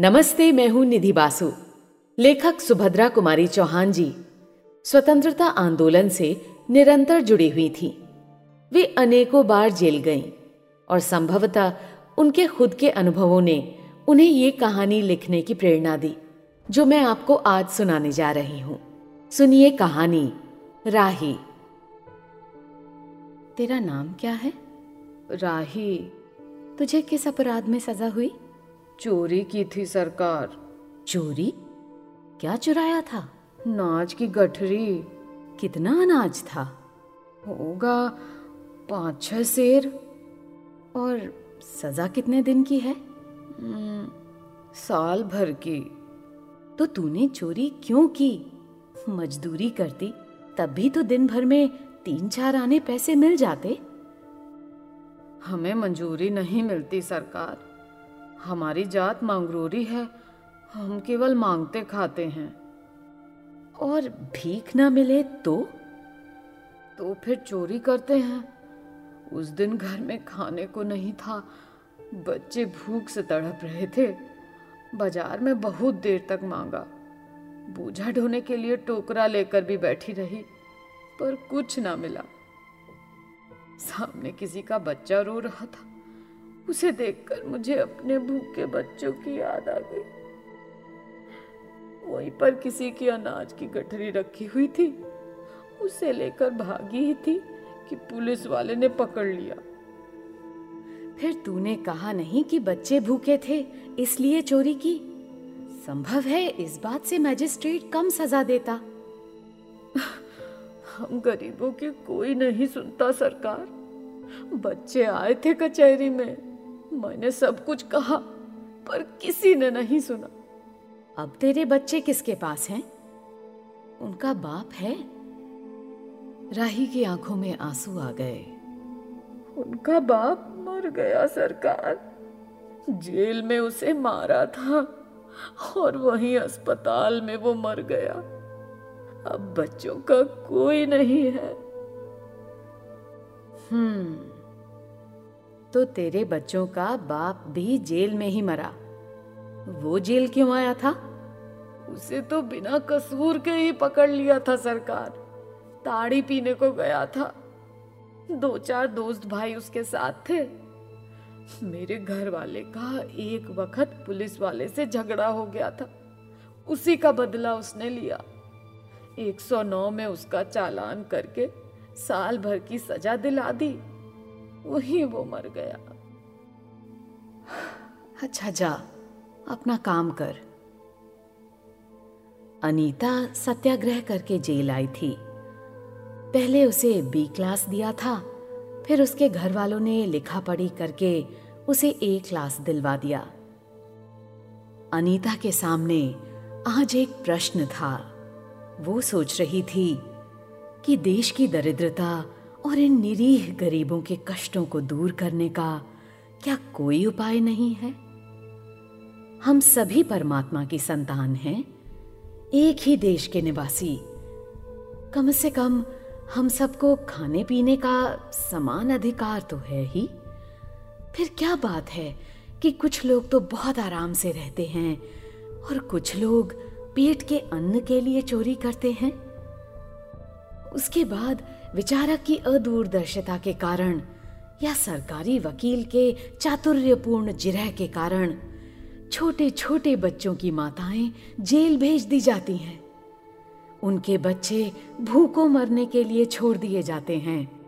नमस्ते मैं हूँ निधि बासु। लेखक सुभद्रा कुमारी चौहान जी स्वतंत्रता आंदोलन से निरंतर जुड़ी हुई थी। वे अनेकों बार जेल गईं और संभवतः उनके खुद के अनुभवों ने उन्हें ये कहानी लिखने की प्रेरणा दी जो मैं आपको आज सुनाने जा रही हूँ। सुनिए कहानी राही। तेरा नाम क्या है? राही। तुझे किस अपराध में सजा हुई? चोरी की थी सरकार। चोरी? क्या चुराया था? नाच की गठरी। कितना अनाज था? होगा पाँच छह शेर। और सजा कितने दिन की है? हम्म, साल भर की। तो तूने चोरी क्यों की? मजदूरी करती तब भी तो दिन भर में तीन चार आने पैसे मिल जाते। हमें मंजूरी नहीं मिलती सरकार। हमारी जात मांगरूरी है। हम केवल मांगते खाते हैं। और भीख ना मिले तो? तो फिर चोरी करते हैं। उस दिन घर में खाने को नहीं था। बच्चे भूख से तड़प रहे थे। बाज़ार में बहुत देर तक मांगा। बूझा ढोने के लिए टोकरा लेकर भी बैठी रही, पर कुछ ना मिला। सामने किसी का बच्चा रो रहा था। उसे देखकर मुझे अपने भूखे बच्चों की याद आ गई। वहीं पर किसी की अनाज की गठरी रखी हुई थी। उसे लेकर भागी ही थी कि पुलिस वाले ने पकड़ लिया। फिर तूने कहा नहीं कि बच्चे भूखे थे इसलिए चोरी की? संभव है इस बात से मैजिस्ट्रेट कम सजा देता। हम गरीबों की कोई नहीं सुनता सरकार। बच्चे आए थे कचहरी में। मैंने सब कुछ कहा पर किसी ने नहीं सुना। अब तेरे बच्चे किसके पास हैं? उनका बाप है? राही की आँखों में आँसू आ गए। उनका बाप मर गया सरकार। जेल में उसे मारा था और वहीं अस्पताल में वो मर गया। अब बच्चों का कोई नहीं है। हम्म। तो तेरे बच्चों का बाप भी जेल में ही मरा। वो जेल क्यों आया था? उसे तो बिना कसूर के ही पकड़ लिया था सरकार। ताड़ी पीने को गया था। दो चार दोस्त भाई उसके साथ थे। मेरे घर वाले का एक वक्त पुलिस वाले से झगड़ा हो गया था। उसी का बदला उसने लिया। 109 में उसका चालान करके साल भर की सजा दिला दी। वही वो मर गया। अच्छा जा, अपना काम कर। अनीता सत्याग्रह करके जेल आई थी। पहले उसे बी क्लास दिया था, फिर उसके घर वालों ने लिखा पढ़ी करके उसे ए क्लास दिलवा दिया। अनीता के सामने आज एक प्रश्न था। वो सोच रही थी कि देश की दरिद्रता और इन निरीह गरीबों के कष्टों को दूर करने का क्या कोई उपाय नहीं है? हम सभी परमात्मा की संतान हैं। एक ही देश के निवासी। कम से कम हम सबको खाने पीने का समान अधिकार तो है ही। फिर क्या बात है कि कुछ लोग तो बहुत आराम से रहते हैं और कुछ लोग पेट के अन्न के लिए चोरी करते हैं? उसके बाद विचारक की अदूरदर्शिता के कारण या सरकारी वकील के चातुर्यपूर्ण जिरह के कारण छोटे छोटे बच्चों की माताएँ जेल भेज दी जाती हैं। उनके बच्चे भूखों मरने के लिए छोड़ दिए जाते हैं।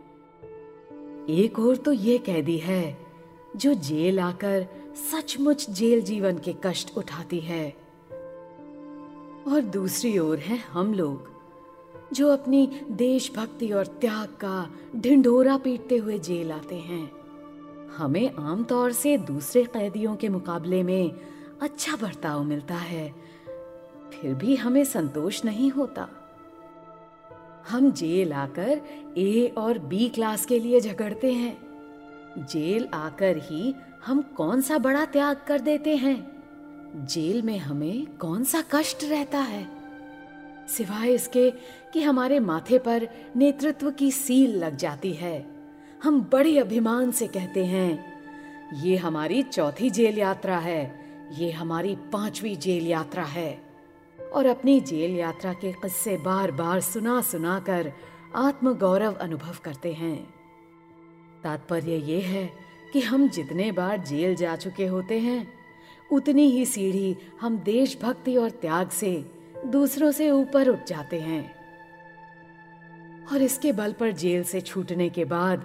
एक और तो ये कैदी है, जो जेल आकर सचमुच जेल जीवन के कष्ट उठाती है। और दूसरी ओर है हम लोग। जो अपनी देशभक्ति और त्याग का ढिंढोरा पीटते हुए जेल आते हैं। हमें आमतौर से दूसरे कैदियों के मुकाबले में अच्छा बर्ताव मिलता है। फिर भी हमें संतोष नहीं होता। हम जेल आकर ए और बी क्लास के लिए झगड़ते हैं। जेल आकर ही हम कौन सा बड़ा त्याग कर देते हैं? जेल में हमें कौन सा कष्ट रहता है? सिवाय इसके कि हमारे माथे पर नेतृत्व की सील लग जाती है। हम बड़े अभिमान से कहते हैं, ये हमारी चौथी जेल यात्रा है, ये हमारी पांचवी जेल यात्रा है। और अपनी जेल यात्रा के किस्से बार बार सुना सुना कर आत्मगौरव अनुभव करते हैं। तात्पर्य ये है कि हम जितने बार जेल जा चुके होते हैं, उतनी ही सीढ़ी हम देशभक्ति और त्याग से दूसरों से ऊपर उठ जाते हैं। और इसके बल पर जेल से छूटने के बाद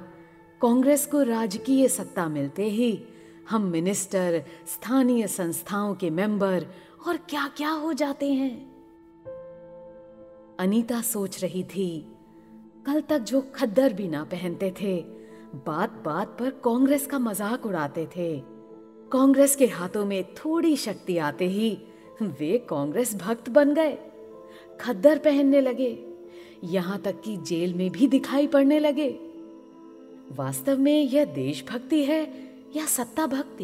कांग्रेस को राजकीय सत्ता मिलते ही हम मिनिस्टर, स्थानीय संस्थाओं के मेंबर और क्या क्या हो जाते हैं। अनीता सोच रही थी, कल तक जो खद्दर भी ना पहनते थे बात बात पर कांग्रेस का मज़ाक उड़ाते थे। कांग्रेस के हाथों में थोड़ी शक्ति आते ही वे कांग्रेस भक्त बन गए। खद्दर पहनने लगे। यहाँ तक कि जेल में भी दिखाई पड़ने लगे। वास्तव में यह देशभक्ति है या सत्ता भक्ति?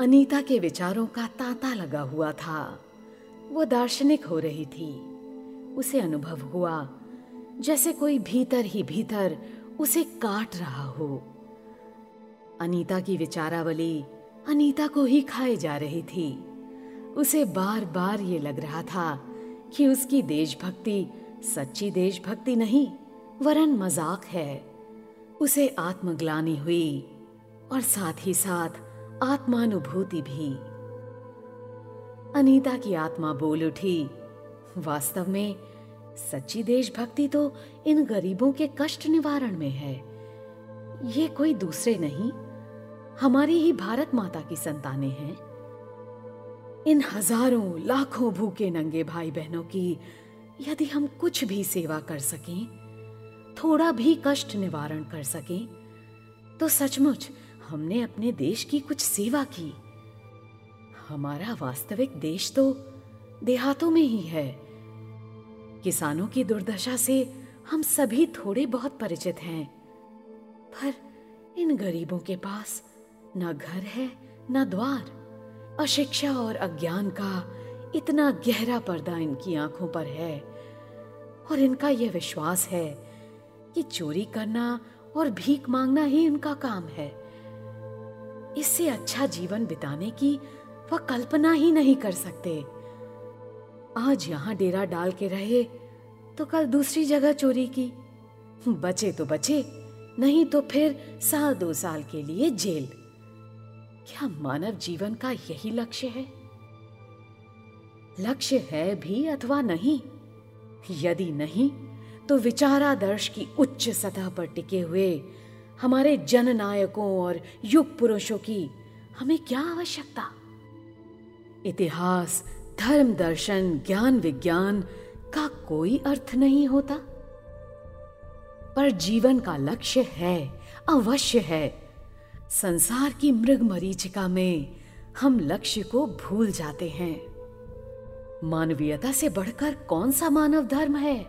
अनीता के विचारों का तांता लगा हुआ था। वो दार्शनिक हो रही थी। उसे अनुभव हुआ, जैसे कोई भीतर ही भीतर उसे काट रहा हो। अनीता की विचारावली अनीता को ही खाए जा रही थी। उसे बार बार ये लग रहा था कि उसकी देशभक्ति सच्ची देशभक्ति नहीं, वरन मज़ाक है। उसे आत्मग्लानी हुई और साथ ही साथ आत्मानुभूति भी। अनीता की आत्मा बोल उठी, वास्तव में सच्ची देशभक्ति तो इन गरीबों के कष्ट निवारण में है। ये कोई दूसरे नहीं, हमारी ही भारत माता की संतानें हैं। इन हज़ारों, लाखों भूखे नंगे भाई बहनों की यदि हम कुछ भी सेवा कर सकें, थोड़ा भी कष्ट निवारण कर सकें तो सचमुच हमने अपने देश की कुछ सेवा की। हमारा वास्तविक देश तो देहातों में ही है। किसानों की दुर्दशा से हम सभी थोड़े बहुत परिचित हैं, पर इन गरीबों के पास न घर है, न द्वार। अशिक्षा और अज्ञान का इतना गहरा पर्दा इनकी आँखों पर है। और इनका यह विश्वास है कि चोरी करना और भीख मांगना ही इनका काम है। इससे अच्छा जीवन बिताने की वह कल्पना ही नहीं कर सकते। आज यहाँ डेरा डाल के रहे तो कल दूसरी जगह चोरी की। बचे तो बचे, नहीं तो फिर साल दो साल के लिए जेल। क्या मानव जीवन का यही लक्ष्य है? लक्ष्य है भी अथवा नहीं? यदि नहीं तो विचारादर्श की उच्च सतह पर टिके हुए हमारे जननायकों और युग पुरुषों की हमें क्या आवश्यकता? इतिहास, धर्म दर्शन, ज्ञान विज्ञान का कोई अर्थ नहीं होता। पर जीवन का लक्ष्य है, अवश्य है। संसार की मृग मरीचिका में हम लक्ष्य को भूल जाते हैं। मानवीयता से बढ़कर कौन सा मानव धर्म है?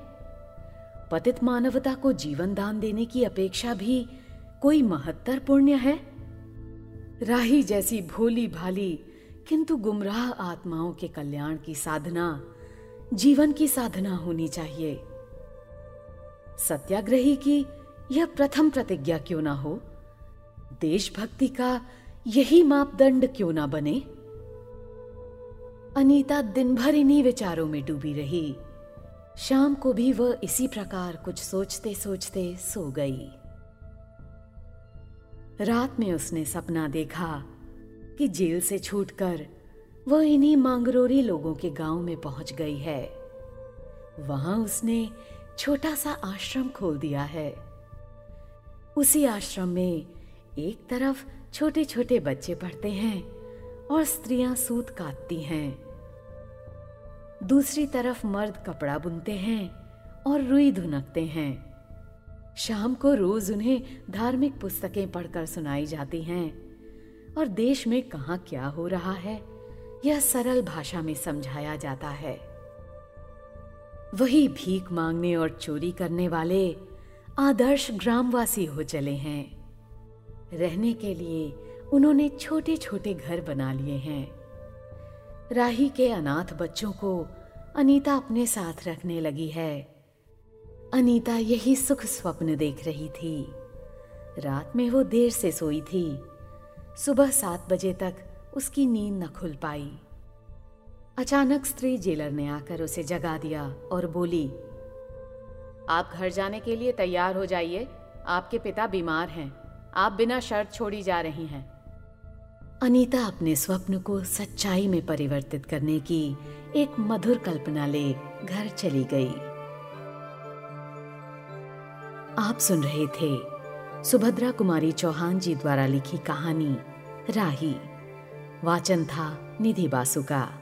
पतित मानवता को जीवन दान देने की अपेक्षा भी कोई महत्तर पुण्य है? राही जैसी भोली भाली, किंतु गुमराह आत्माओं के कल्याण की साधना, जीवन की साधना होनी चाहिए। सत्याग्रही की यह प्रथम प्रतिज्ञा क्यों ना हो? देशभक्ति का यही मापदंड क्यों ना बने? अनीता दिन भर इन्हीं विचारों में डूबी रही। शाम को भी वह इसी प्रकार कुछ सोचते सोचते सो गई। रात में उसने सपना देखा कि जेल से छूटकर वह इन्हीं मांगरोरी लोगों के गाँव में पहुँच गई है। वहाँ उसने छोटा सा आश्रम खोल दिया है। उसी आश्रम में एक तरफ़ छोटे छोटे बच्चे पढ़ते हैं और स्त्रियाँ सूत काटती हैं। दूसरी तरफ़ मर्द कपड़ा बुनते हैं और रुई धुनकते हैं। शाम को रोज उन्हें धार्मिक पुस्तकें पढ़कर सुनाई जाती हैं। और देश में कहा क्या हो रहा है, यह सरल भाषा में समझाया जाता है। वही भीख मांगने और चोरी करने वाले आदर्श ग्रामवासी हो चले हैं। रहने के लिए उन्होंने छोटे छोटे घर बना लिए हैं। राही के अनाथ बच्चों को अनीता अपने साथ रखने लगी है। अनीता यही सुख स्वप्न देख रही थी। रात में वो देर से सोई थी। सुबह सात बजे तक उसकी नींद न खुल पाई। अचानक स्त्री जेलर ने आकर उसे जगा दिया और बोली, आप घर जाने के लिए तैयार हो जाइए। आपके पिता बीमार हैं। आप बिना शर्त छोड़ी जा रही हैं। अनीता अपने स्वप्न को सच्चाई में परिवर्तित करने की एक मधुर कल्पना ले घर चली गई। आप सुन रहे थे सुभद्रा कुमारी चौहान जी द्वारा लिखी कहानी, राही। वाचन था निधि बासु का